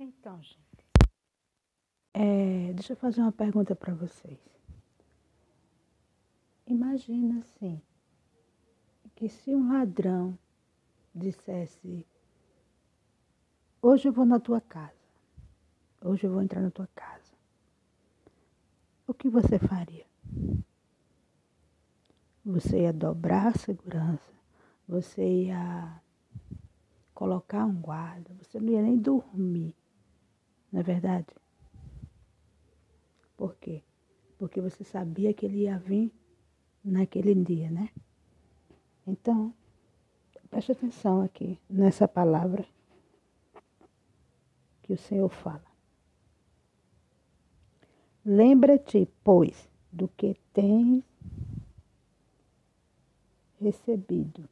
Então, gente, é, deixa eu fazer uma pergunta para vocês. Imagina assim, que se um ladrão dissesse, hoje eu vou na tua casa, hoje eu vou entrar na tua casa, o que você faria? Você ia dobrar a segurança, você ia colocar um guarda, você não ia nem dormir não é verdade? Por quê? Porque você sabia que ele ia vir naquele dia, né? Então, preste atenção aqui nessa palavra que o Senhor fala. Lembra-te, pois, do que tens recebido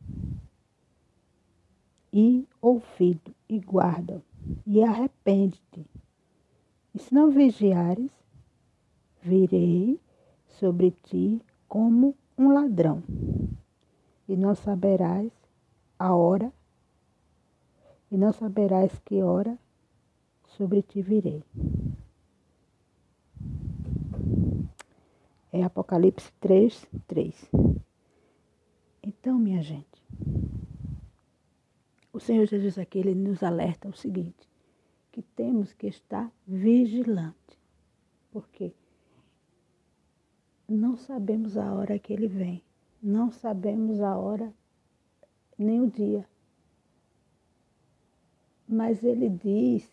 e ouvido, e guarda, e arrepende-te. E se não vigiares, virei sobre ti como um ladrão, e não saberás a hora, e não saberás que hora sobre ti virei. É Apocalipse 3, 3. Então, minha gente, o Senhor Jesus aqui, ele nos alerta o seguinte, que temos que estar vigilante. Porque não sabemos a hora que ele vem, não sabemos a hora nem o dia. Mas ele diz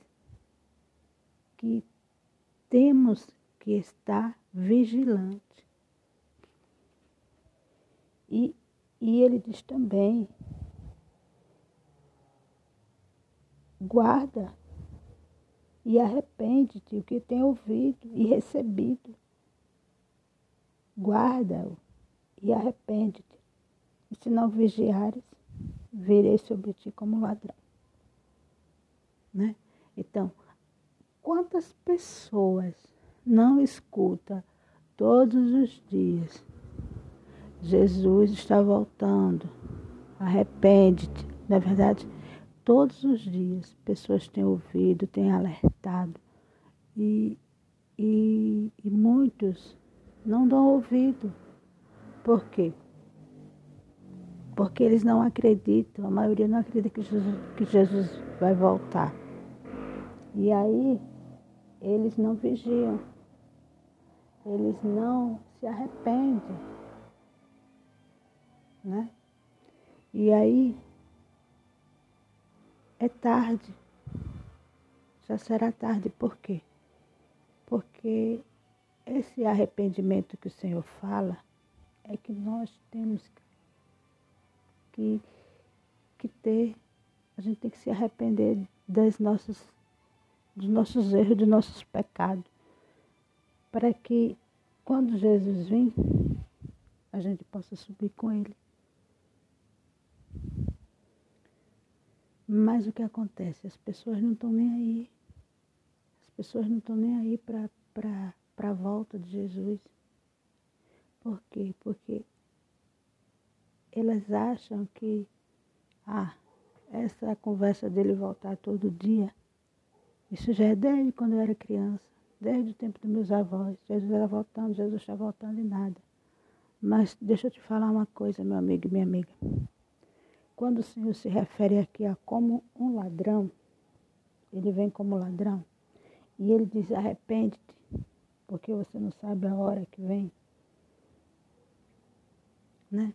que temos que estar vigilante. E, e ele diz também: guarda e arrepende-te o que tem ouvido e recebido. Guarda-o e arrepende-te. E se não vigiares, virei sobre ti como ladrão. Né? Então, quantas pessoas não escutam todos os dias? Jesus está voltando. Arrepende-te. Na é verdade, todos os dias pessoas têm ouvido, têm alertado e, e, e muitos não dão ouvido. Por quê? Porque eles não acreditam, a maioria não acredita que Jesus, que Jesus vai voltar. E aí eles não vigiam, eles não se arrependem. Né? E aí é tarde. Já será tarde. Por quê? Porque esse arrependimento que o Senhor fala é que nós temos que, que ter, a gente tem que se arrepender das nossas, dos nossos erros, dos nossos pecados, para que quando Jesus vir, a gente possa subir com Ele. Mas o que acontece? As pessoas não estão nem aí. As pessoas não estão nem aí para a volta de Jesus. Por quê? Porque elas acham que, ah, essa conversa dele voltar todo dia, isso já é desde quando eu era criança, desde o tempo dos meus avós. Jesus era voltando, Jesus está voltando e nada. Mas deixa eu te falar uma coisa, meu amigo e minha amiga. Quando o Senhor se refere aqui a como um ladrão, ele vem como ladrão, e ele diz: arrepende-te, porque você não sabe a hora que vem. Né?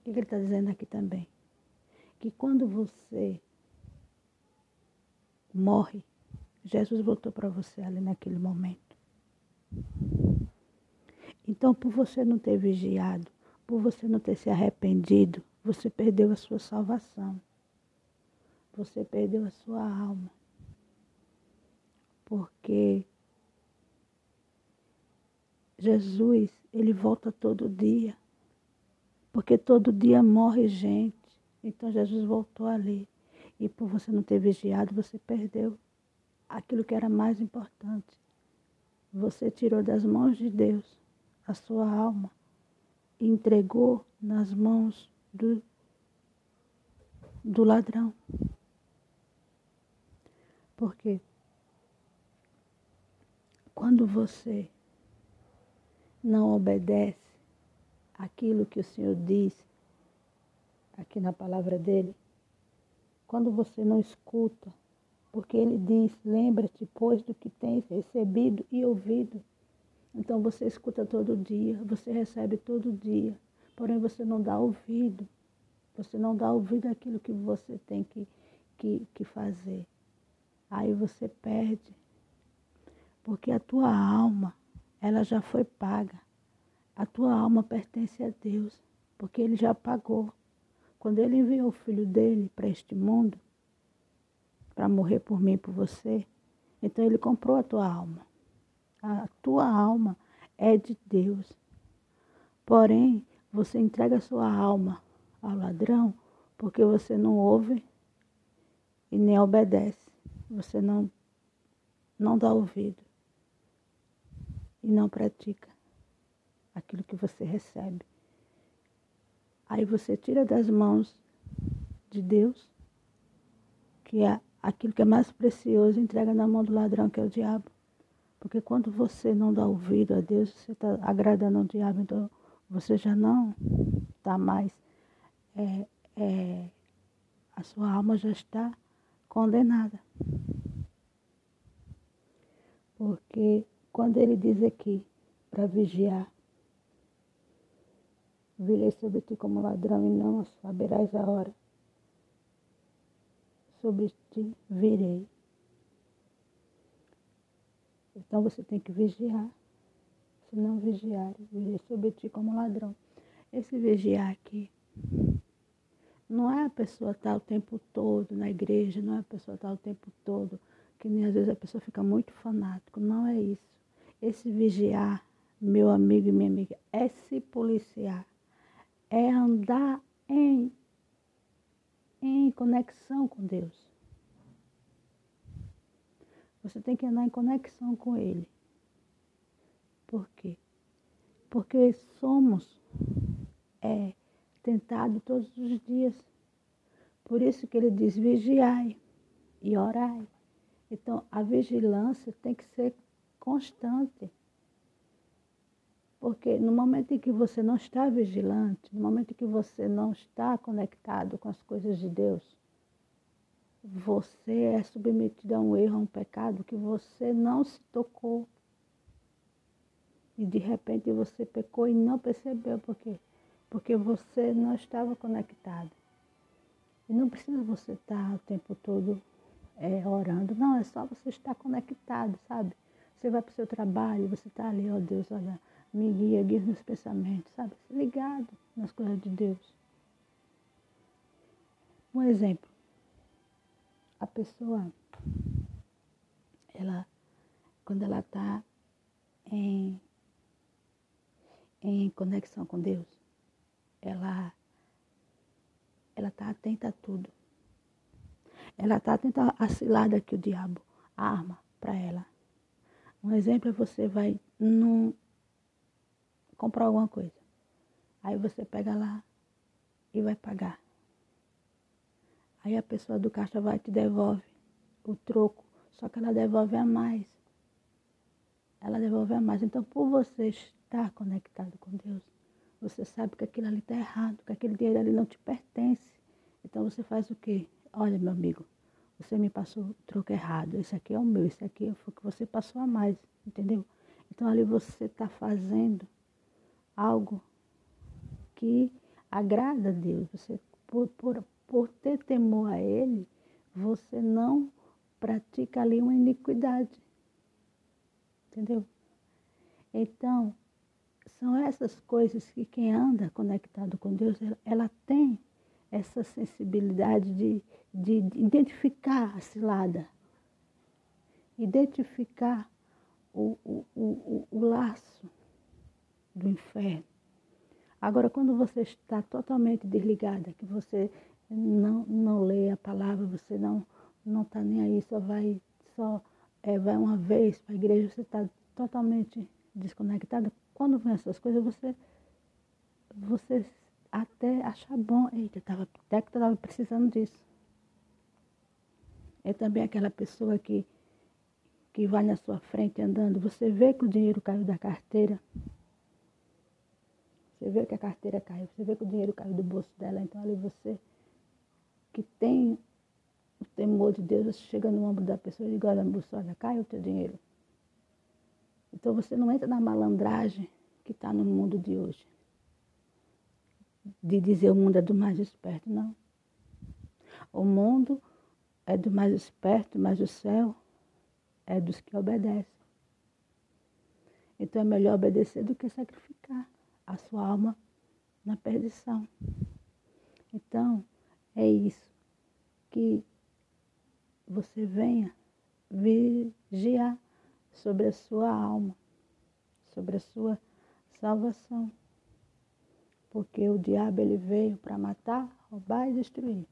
O que ele está dizendo aqui também? Que quando você morre, Jesus voltou para você ali naquele momento. Então, por você não ter vigiado, por você não ter se arrependido, você perdeu a sua salvação. Você perdeu a sua alma. Porque Jesus, ele volta todo dia. Porque todo dia morre gente. Então Jesus voltou ali. E por você não ter vigiado, você perdeu aquilo que era mais importante. Você tirou das mãos de Deus a sua alma e entregou nas mãos do, do ladrão. Por quê? quando você não obedece aquilo que o Senhor diz aqui na palavra dele, quando você não escuta, porque ele diz: lembra-te, pois, do que tens recebido e ouvido. Então você escuta todo dia, você recebe todo dia, porém você não dá ouvido. Você não dá ouvido àquilo que você tem que, que, que fazer. Aí você perde. Porque a tua alma, ela já foi paga. A tua alma pertence a Deus, porque Ele já pagou. Quando Ele enviou o Filho dele para este mundo, para morrer por mim e por você, então Ele comprou a tua alma. A tua alma é de Deus. Porém, você entrega sua alma ao ladrão porque você não ouve e nem obedece. Você não, não dá ouvido e não pratica aquilo que você recebe. Aí você tira das mãos de Deus, que é aquilo que é mais precioso, entrega na mão do ladrão, que é o diabo. Porque quando você não dá ouvido a Deus, você está agradando ao diabo, então você já não está mais. É, é, a sua alma já está condenada. Porque quando ele diz aqui para vigiar, virei sobre ti como ladrão e não saberás a hora. Sobre ti virei. Então você tem que vigiar. Se não vigiar, virei sobre ti como ladrão. Esse vigiar aqui não é a pessoa estar o tempo todo na igreja, não é a pessoa estar o tempo todo, que nem às vezes a pessoa fica muito fanático. Não é isso. Esse vigiar, meu amigo e minha amiga, é se policiar. É andar em, em conexão com Deus. Você tem que andar em conexão com Ele. Por quê? Porque somos é, tentados todos os dias. Por isso que ele diz vigiai e orai. Então, a vigilância tem que ser constante. Porque no momento em que você não está vigilante, no momento em que você não está conectado com as coisas de Deus, você é submetido a um erro, a um pecado que você não se tocou. E de repente você pecou e não percebeu por quê? Porque você não estava conectado. E não precisa você estar o tempo todo é, orando. Não, é só você estar conectado, sabe? Você vai para o seu trabalho, você está ali, ó oh Deus, olha, me guia, guia meus pensamentos, sabe? Ligado nas coisas de Deus. Um exemplo a pessoa, ela, quando ela está em, em conexão com Deus, ela ela está atenta a tudo. Ela está atenta à cilada que o diabo arma para ela. Um exemplo é você vai num, comprar alguma coisa. Aí você pega lá e vai pagar. Aí a pessoa do caixa vai e te devolve o troco, só que ela devolve a mais. Ela devolve a mais. Então, por você estar conectado com Deus, você sabe que aquilo ali está errado, que aquele dinheiro ali não te pertence. Então você faz o quê? Olha, meu amigo, você me passou o troco errado. Esse aqui é o meu, esse aqui foi o que você passou a mais, entendeu? Então ali você está fazendo algo que agrada a Deus. Você, por, por, por ter temor a Ele, você não pratica ali uma iniquidade. Entendeu? Então, são essas coisas que quem anda conectado com Deus, ela, ela tem essa sensibilidade de, de, de, identificar a cilada, identificar o, o, o, o laço do inferno. Agora, quando você está totalmente desligada, que você não, não lê a palavra, você não não está nem aí, só vai só é, vai uma vez para a igreja, você está totalmente desconectada. Quando vem essas coisas, você você até acha bom, eita, tava, até que estava precisando disso. É também aquela pessoa que, que vai na sua frente andando, você vê que o dinheiro caiu da carteira. Você vê que a carteira caiu, você vê que o dinheiro caiu do bolso dela. Então ali você que tem o temor de Deus, você chega no ombro da pessoa e diz, olha, moço, olha, cai o teu dinheiro. Então você não entra na malandragem que está no mundo de hoje. De dizer o mundo é do mais esperto, não. O mundo é do mais esperto, mas o céu é dos que obedecem. Então é melhor obedecer do que sacrificar a sua alma na perdição. Então, é isso que você venha vigiar sobre a sua alma, sobre a sua salvação. Porque o diabo ele veio para matar, roubar e destruir.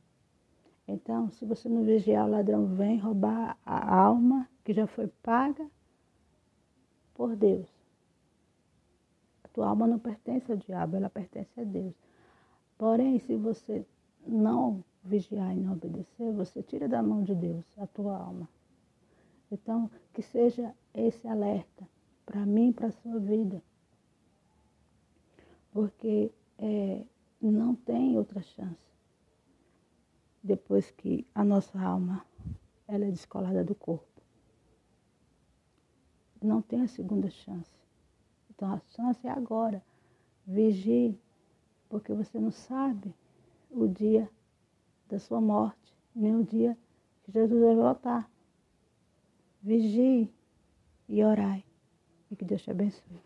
Então, se você não vigiar, o ladrão vem roubar a alma que já foi paga por Deus. A tua alma não pertence ao diabo, ela pertence a Deus. Porém, se você não vigiar e não obedecer, você tira da mão de Deus a tua alma. Então, que seja esse alerta para mim e para a sua vida. Porque é, não tem outra chance depois que a nossa alma ela é descolada do corpo. Não tem a segunda chance. Então a chance é agora. Vigie, porque você não sabe o dia da sua morte, nem o dia que Jesus vai voltar. Vigie e orai. E que Deus te abençoe.